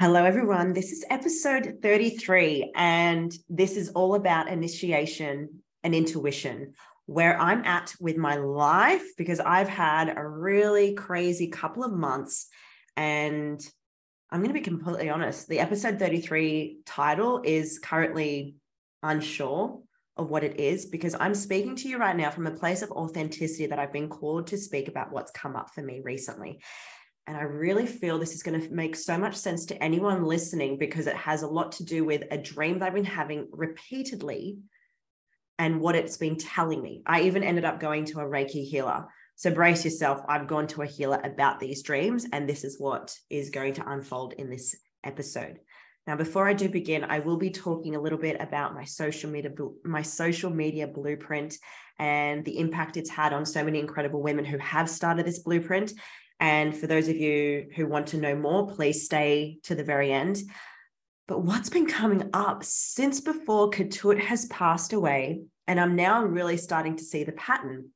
Hello, everyone. This is episode 33, and this is all about initiation and intuition, where I'm at with my life because I've had a really crazy couple of months. And I'm going to be completely honest the episode 33 title is currently unsure of what it is because I'm speaking to you right now from a place of authenticity that I've been called to speak about what's come up for me recently. And I really feel this is going to make so much sense to anyone listening because it has a lot to do with a dream that I've been having repeatedly and what it's been telling me. I even ended up going to a Reiki healer. So brace yourself. I've gone to a healer about these dreams, and this is what is going to unfold in this episode. Now, before I do begin, I will be talking a little bit about my social media my social media blueprint and the impact it's had on so many incredible women who have started this blueprint and for those of you who want to know more, please stay to the very end. But what's been coming up since before Ketut has passed away, and I'm now really starting to see the pattern.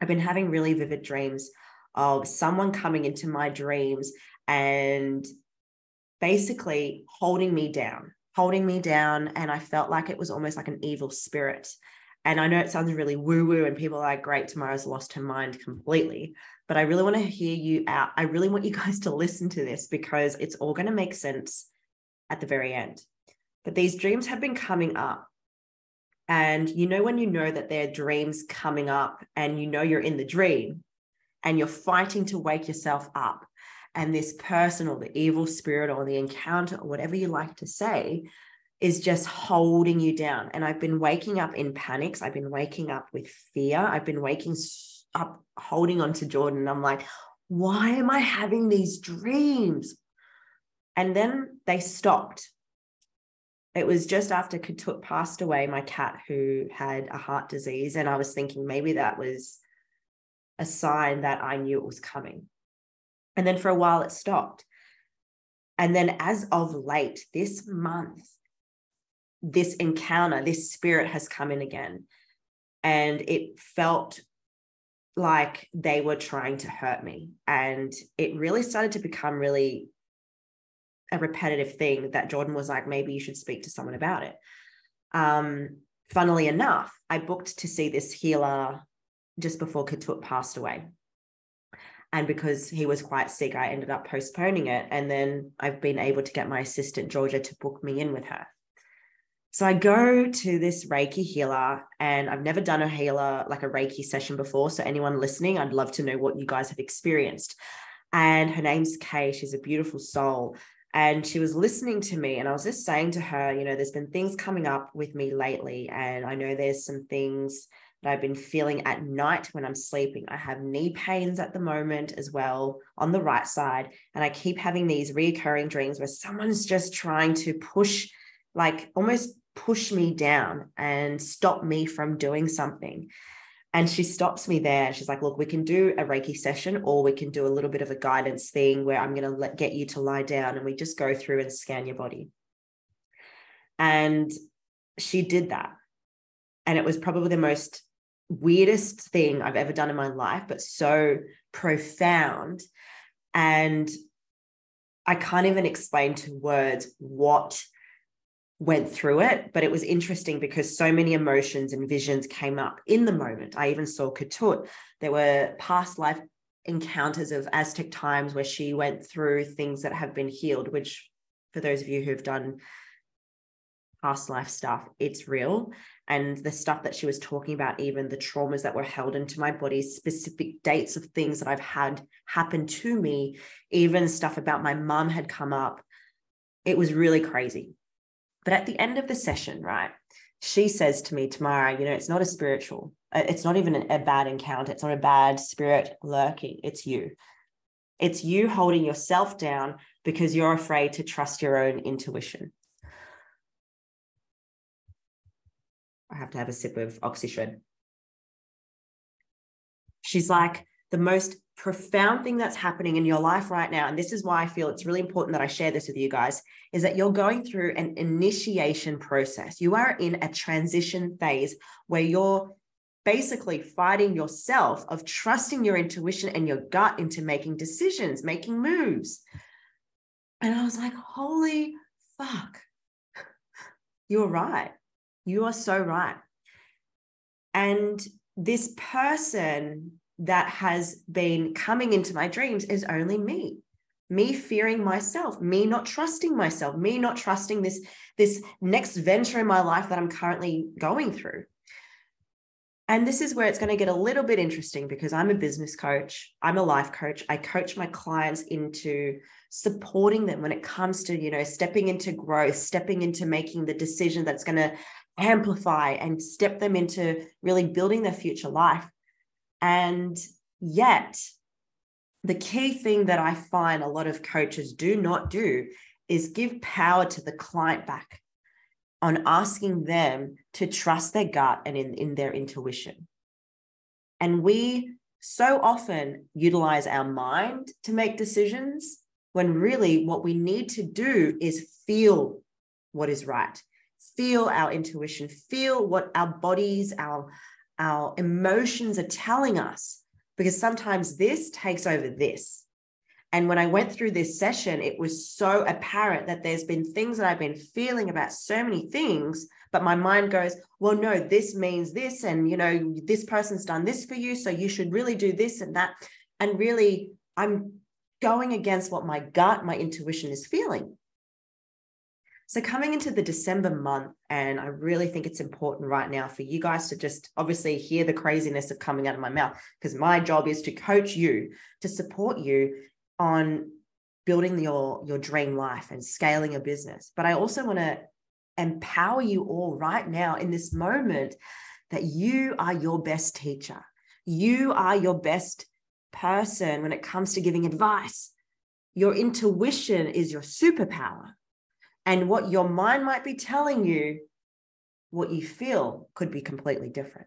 I've been having really vivid dreams of someone coming into my dreams and basically holding me down, holding me down. And I felt like it was almost like an evil spirit. And I know it sounds really woo woo, and people are like, great, Tamara's lost her mind completely but I really want to hear you out. I really want you guys to listen to this because it's all going to make sense at the very end. But these dreams have been coming up. And you know, when you know that there are dreams coming up and you know you're in the dream and you're fighting to wake yourself up, and this person or the evil spirit or the encounter or whatever you like to say is just holding you down. And I've been waking up in panics. I've been waking up with fear. I've been waking up holding on to Jordan. I'm like, why am I having these dreams? And then they stopped. It was just after Ketut passed away, my cat who had a heart disease. And I was thinking maybe that was a sign that I knew it was coming. And then for a while it stopped. And then as of late, this month, this encounter, this spirit has come in again. And it felt like they were trying to hurt me. And it really started to become really a repetitive thing that Jordan was like, maybe you should speak to someone about it. Um, funnily enough, I booked to see this healer just before Ketut passed away. And because he was quite sick, I ended up postponing it. And then I've been able to get my assistant, Georgia, to book me in with her. So I go to this Reiki healer, and I've never done a healer like a Reiki session before. So, anyone listening, I'd love to know what you guys have experienced. And her name's Kay. She's a beautiful soul. And she was listening to me, and I was just saying to her, you know, there's been things coming up with me lately. And I know there's some things that I've been feeling at night when I'm sleeping. I have knee pains at the moment as well on the right side. And I keep having these reoccurring dreams where someone's just trying to push, like almost push me down and stop me from doing something. And she stops me there. She's like, look, we can do a Reiki session or we can do a little bit of a guidance thing where I'm going to get you to lie down and we just go through and scan your body. And she did that. And it was probably the most weirdest thing I've ever done in my life, but so profound. And I can't even explain to words what went through it, but it was interesting because so many emotions and visions came up in the moment. I even saw Ketut. There were past life encounters of Aztec times where she went through things that have been healed, which for those of you who've done past life stuff, it's real. And the stuff that she was talking about, even the traumas that were held into my body, specific dates of things that I've had happen to me, even stuff about my mum had come up. It was really crazy. But at the end of the session, right, she says to me, Tamara, you know, it's not a spiritual, uh, it's not even a bad encounter. It's not a bad spirit lurking. It's you. It's you holding yourself down because you're afraid to trust your own intuition. I have to have a sip of oxygen. She's like, the most profound thing that's happening in your life right now, and this is why I feel it's really important that I share this with you guys, is that you're going through an initiation process. You are in a transition phase where you're basically fighting yourself of trusting your intuition and your gut into making decisions, making moves. And I was like, holy fuck. You're right. You are so right. And this person that has been coming into my dreams is only me. Me fearing myself me not trusting myself me not trusting this this next venture in my life that i'm currently going through. And this is where it's going to get a little bit interesting because i'm a business coach i'm a life coach. I coach my clients into supporting them when it comes to you know stepping into growth stepping into making the decision that's going to amplify and step them into really building their future life and yet the key thing that I find a lot of coaches do not do is give power to the client back on asking them to trust their gut and in, in their intuition. And we so often utilize our mind to make decisions when really what we need to do is feel what is right, feel our intuition, feel what our bodies, our, our emotions are telling us because sometimes this takes over this. And when I went through this session, it was so apparent that there's been things that I've been feeling about so many things, but my mind goes, well, no, this means this. And, you know, this person's done this for you. So you should really do this and that. And really, I'm going against what my gut, my intuition is feeling. So, coming into the December month, and I really think it's important right now for you guys to just obviously hear the craziness of coming out of my mouth, because my job is to coach you, to support you on building your, your dream life and scaling a business. But I also want to empower you all right now in this moment that you are your best teacher. You are your best person when it comes to giving advice. Your intuition is your superpower. And what your mind might be telling you, what you feel could be completely different.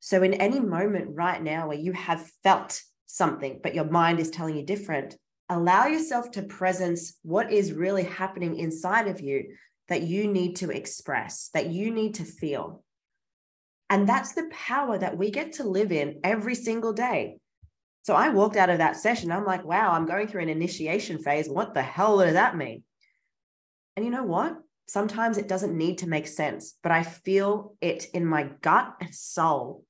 So, in any moment right now where you have felt something, but your mind is telling you different, allow yourself to presence what is really happening inside of you that you need to express, that you need to feel. And that's the power that we get to live in every single day. So I walked out of that session. I'm like, wow, I'm going through an initiation phase. What the hell does that mean? And you know what? Sometimes it doesn't need to make sense, but I feel it in my gut and soul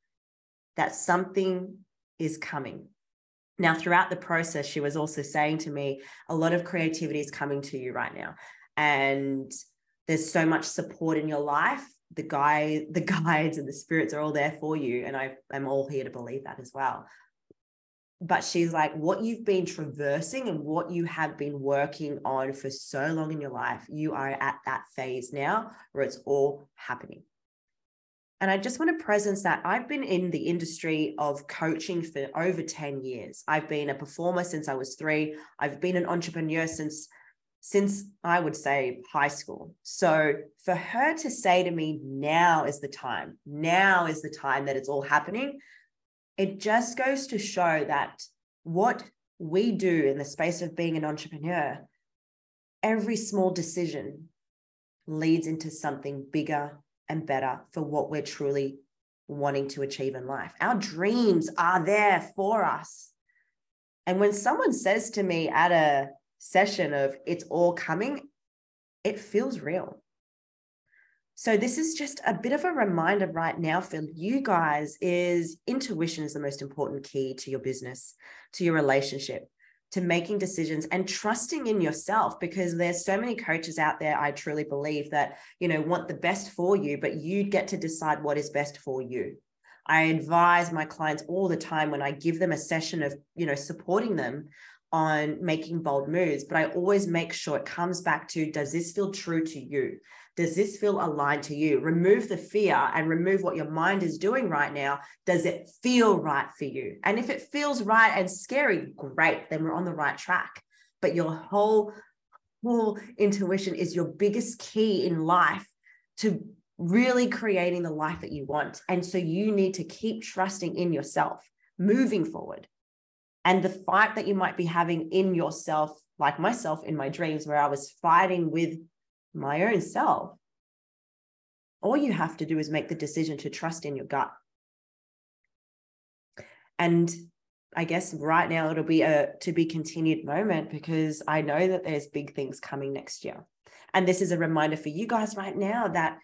that something is coming. Now, throughout the process, she was also saying to me, a lot of creativity is coming to you right now. And there's so much support in your life. The guy, the guides and the spirits are all there for you. And I, I'm all here to believe that as well but she's like what you've been traversing and what you have been working on for so long in your life you are at that phase now where it's all happening. And i just want to presence that i've been in the industry of coaching for over 10 years. I've been a performer since i was 3 i've been an entrepreneur since since i would say high school. So for her to say to me now is the time. Now is the time that it's all happening it just goes to show that what we do in the space of being an entrepreneur, every small decision leads into something bigger and better for what we're truly wanting to achieve in life. Our dreams are there for us. And when someone says to me at a session of it's all coming, it feels real. So this is just a bit of a reminder right now for you guys is intuition is the most important key to your business, to your relationship, to making decisions and trusting in yourself because there's so many coaches out there I truly believe that, you know, want the best for you, but you get to decide what is best for you. I advise my clients all the time when I give them a session of, you know, supporting them on making bold moves, but I always make sure it comes back to does this feel true to you? Does this feel aligned to you? Remove the fear and remove what your mind is doing right now. Does it feel right for you? And if it feels right and scary, great, then we're on the right track. But your whole, whole intuition is your biggest key in life to really creating the life that you want. And so you need to keep trusting in yourself, moving forward. And the fight that you might be having in yourself, like myself in my dreams, where I was fighting with my own self. All you have to do is make the decision to trust in your gut. And I guess right now it'll be a to be continued moment because I know that there's big things coming next year. And this is a reminder for you guys right now that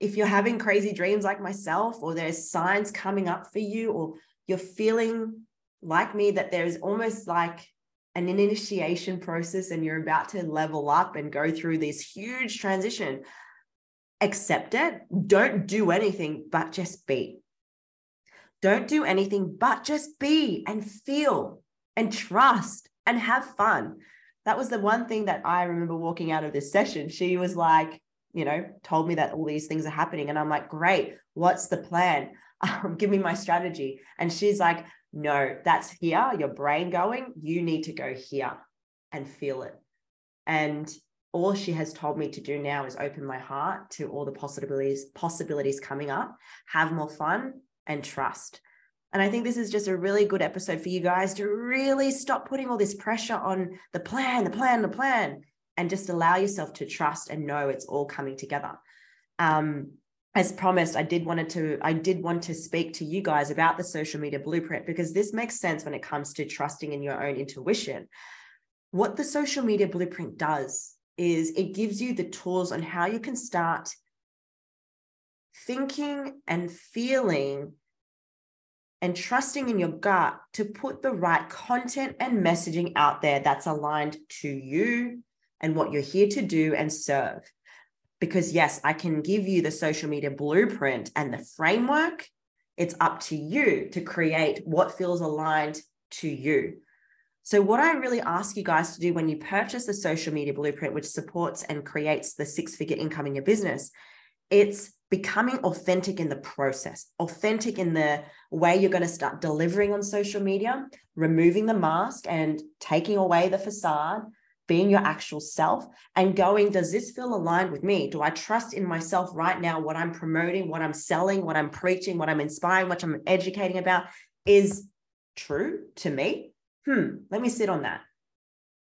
if you're having crazy dreams like myself, or there's signs coming up for you, or you're feeling like me that there's almost like an initiation process and you're about to level up and go through this huge transition, accept it. Don't do anything but just be. Don't do anything but just be and feel and trust and have fun. That was the one thing that I remember walking out of this session. She was like, you know, told me that all these things are happening. And I'm like, great, what's the plan? Um, give me my strategy. And she's like, no, that's here, your brain going. You need to go here and feel it. And all she has told me to do now is open my heart to all the possibilities possibilities coming up have more fun and trust. And I think this is just a really good episode for you guys to really stop putting all this pressure on the plan, the plan, the plan, and just allow yourself to trust and know it's all coming together. Um, as promised, I did wanted to I did want to speak to you guys about the social media blueprint because this makes sense when it comes to trusting in your own intuition. What the social media blueprint does is it gives you the tools on how you can start thinking and feeling and trusting in your gut to put the right content and messaging out there that's aligned to you and what you're here to do and serve. Because, yes, I can give you the social media blueprint and the framework. It's up to you to create what feels aligned to you. So, what I really ask you guys to do when you purchase the social media blueprint, which supports and creates the six figure income in your business, it's becoming authentic in the process, authentic in the way you're going to start delivering on social media, removing the mask and taking away the facade, being your actual self, and going, does this feel aligned with me? Do I trust in myself right now? What I'm promoting, what I'm selling, what I'm preaching, what I'm inspiring, what I'm educating about is true to me? Hmm, let me sit on that.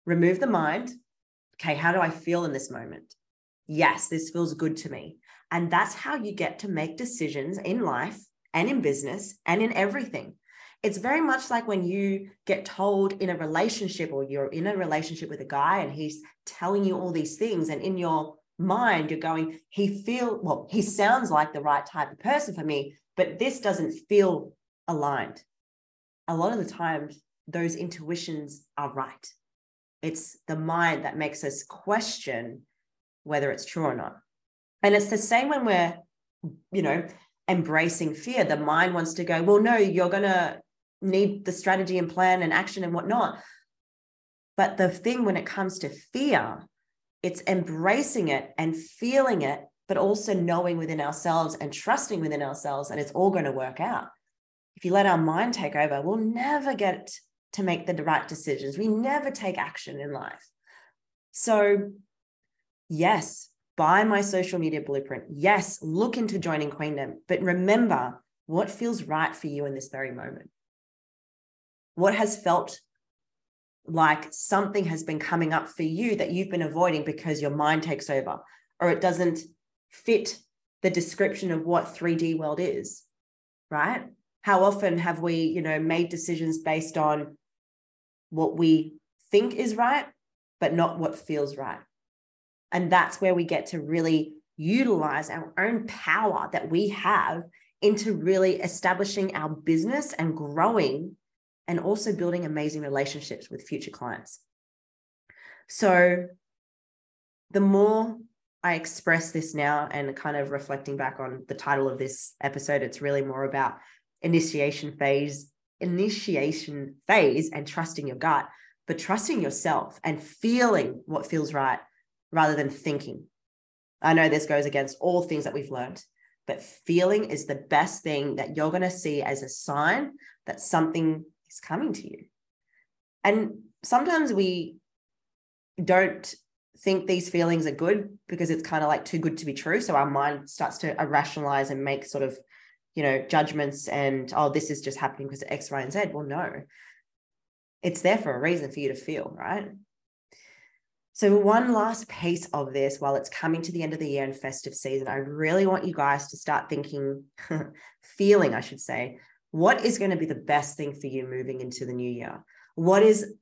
Remove the mind. Okay, how do I feel in this moment? Yes, this feels good to me. And that's how you get to make decisions in life and in business and in everything. It's very much like when you get told in a relationship or you're in a relationship with a guy and he's telling you all these things and in your mind you're going he feel well he sounds like the right type of person for me but this doesn't feel aligned. A lot of the times those intuitions are right. It's the mind that makes us question whether it's true or not. And it's the same when we're, you know, embracing fear. The mind wants to go, well, no, you're going to need the strategy and plan and action and whatnot. But the thing when it comes to fear, it's embracing it and feeling it, but also knowing within ourselves and trusting within ourselves that it's all going to work out. If you let our mind take over, we'll never get to make the right decisions. We never take action in life. So, yes, buy my social media blueprint. Yes, look into joining Queendom, but remember what feels right for you in this very moment. What has felt like something has been coming up for you that you've been avoiding because your mind takes over or it doesn't fit the description of what 3D world is, right? How often have we, you know, made decisions based on what we think is right, but not what feels right? And that's where we get to really utilize our own power that we have into really establishing our business and growing and also building amazing relationships with future clients. So, the more I express this now and kind of reflecting back on the title of this episode, it's really more about initiation phase, initiation phase, and trusting your gut, but trusting yourself and feeling what feels right rather than thinking. I know this goes against all things that we've learned, but feeling is the best thing that you're going to see as a sign that something is coming to you. And sometimes we don't think these feelings are good because it's kind of like too good to be true. So our mind starts to uh, rationalize and make sort of, you know, judgments and, oh, this is just happening because of X, Y, and Z. Well, no, it's there for a reason for you to feel, right? So, one last piece of this while it's coming to the end of the year and festive season, I really want you guys to start thinking, feeling, I should say, What is going to be the best thing for you moving into the new year? What is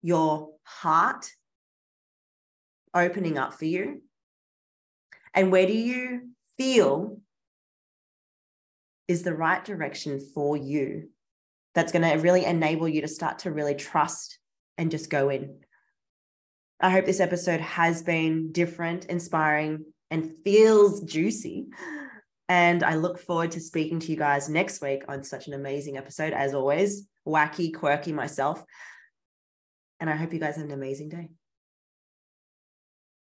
your heart opening up for you? And where do you feel is the right direction for you that's going to really enable you to start to really trust and just go in. I hope this episode has been different, inspiring, and feels juicy. And I look forward to speaking to you guys next week on such an amazing episode, as always, wacky, quirky myself. And I hope you guys have an amazing day.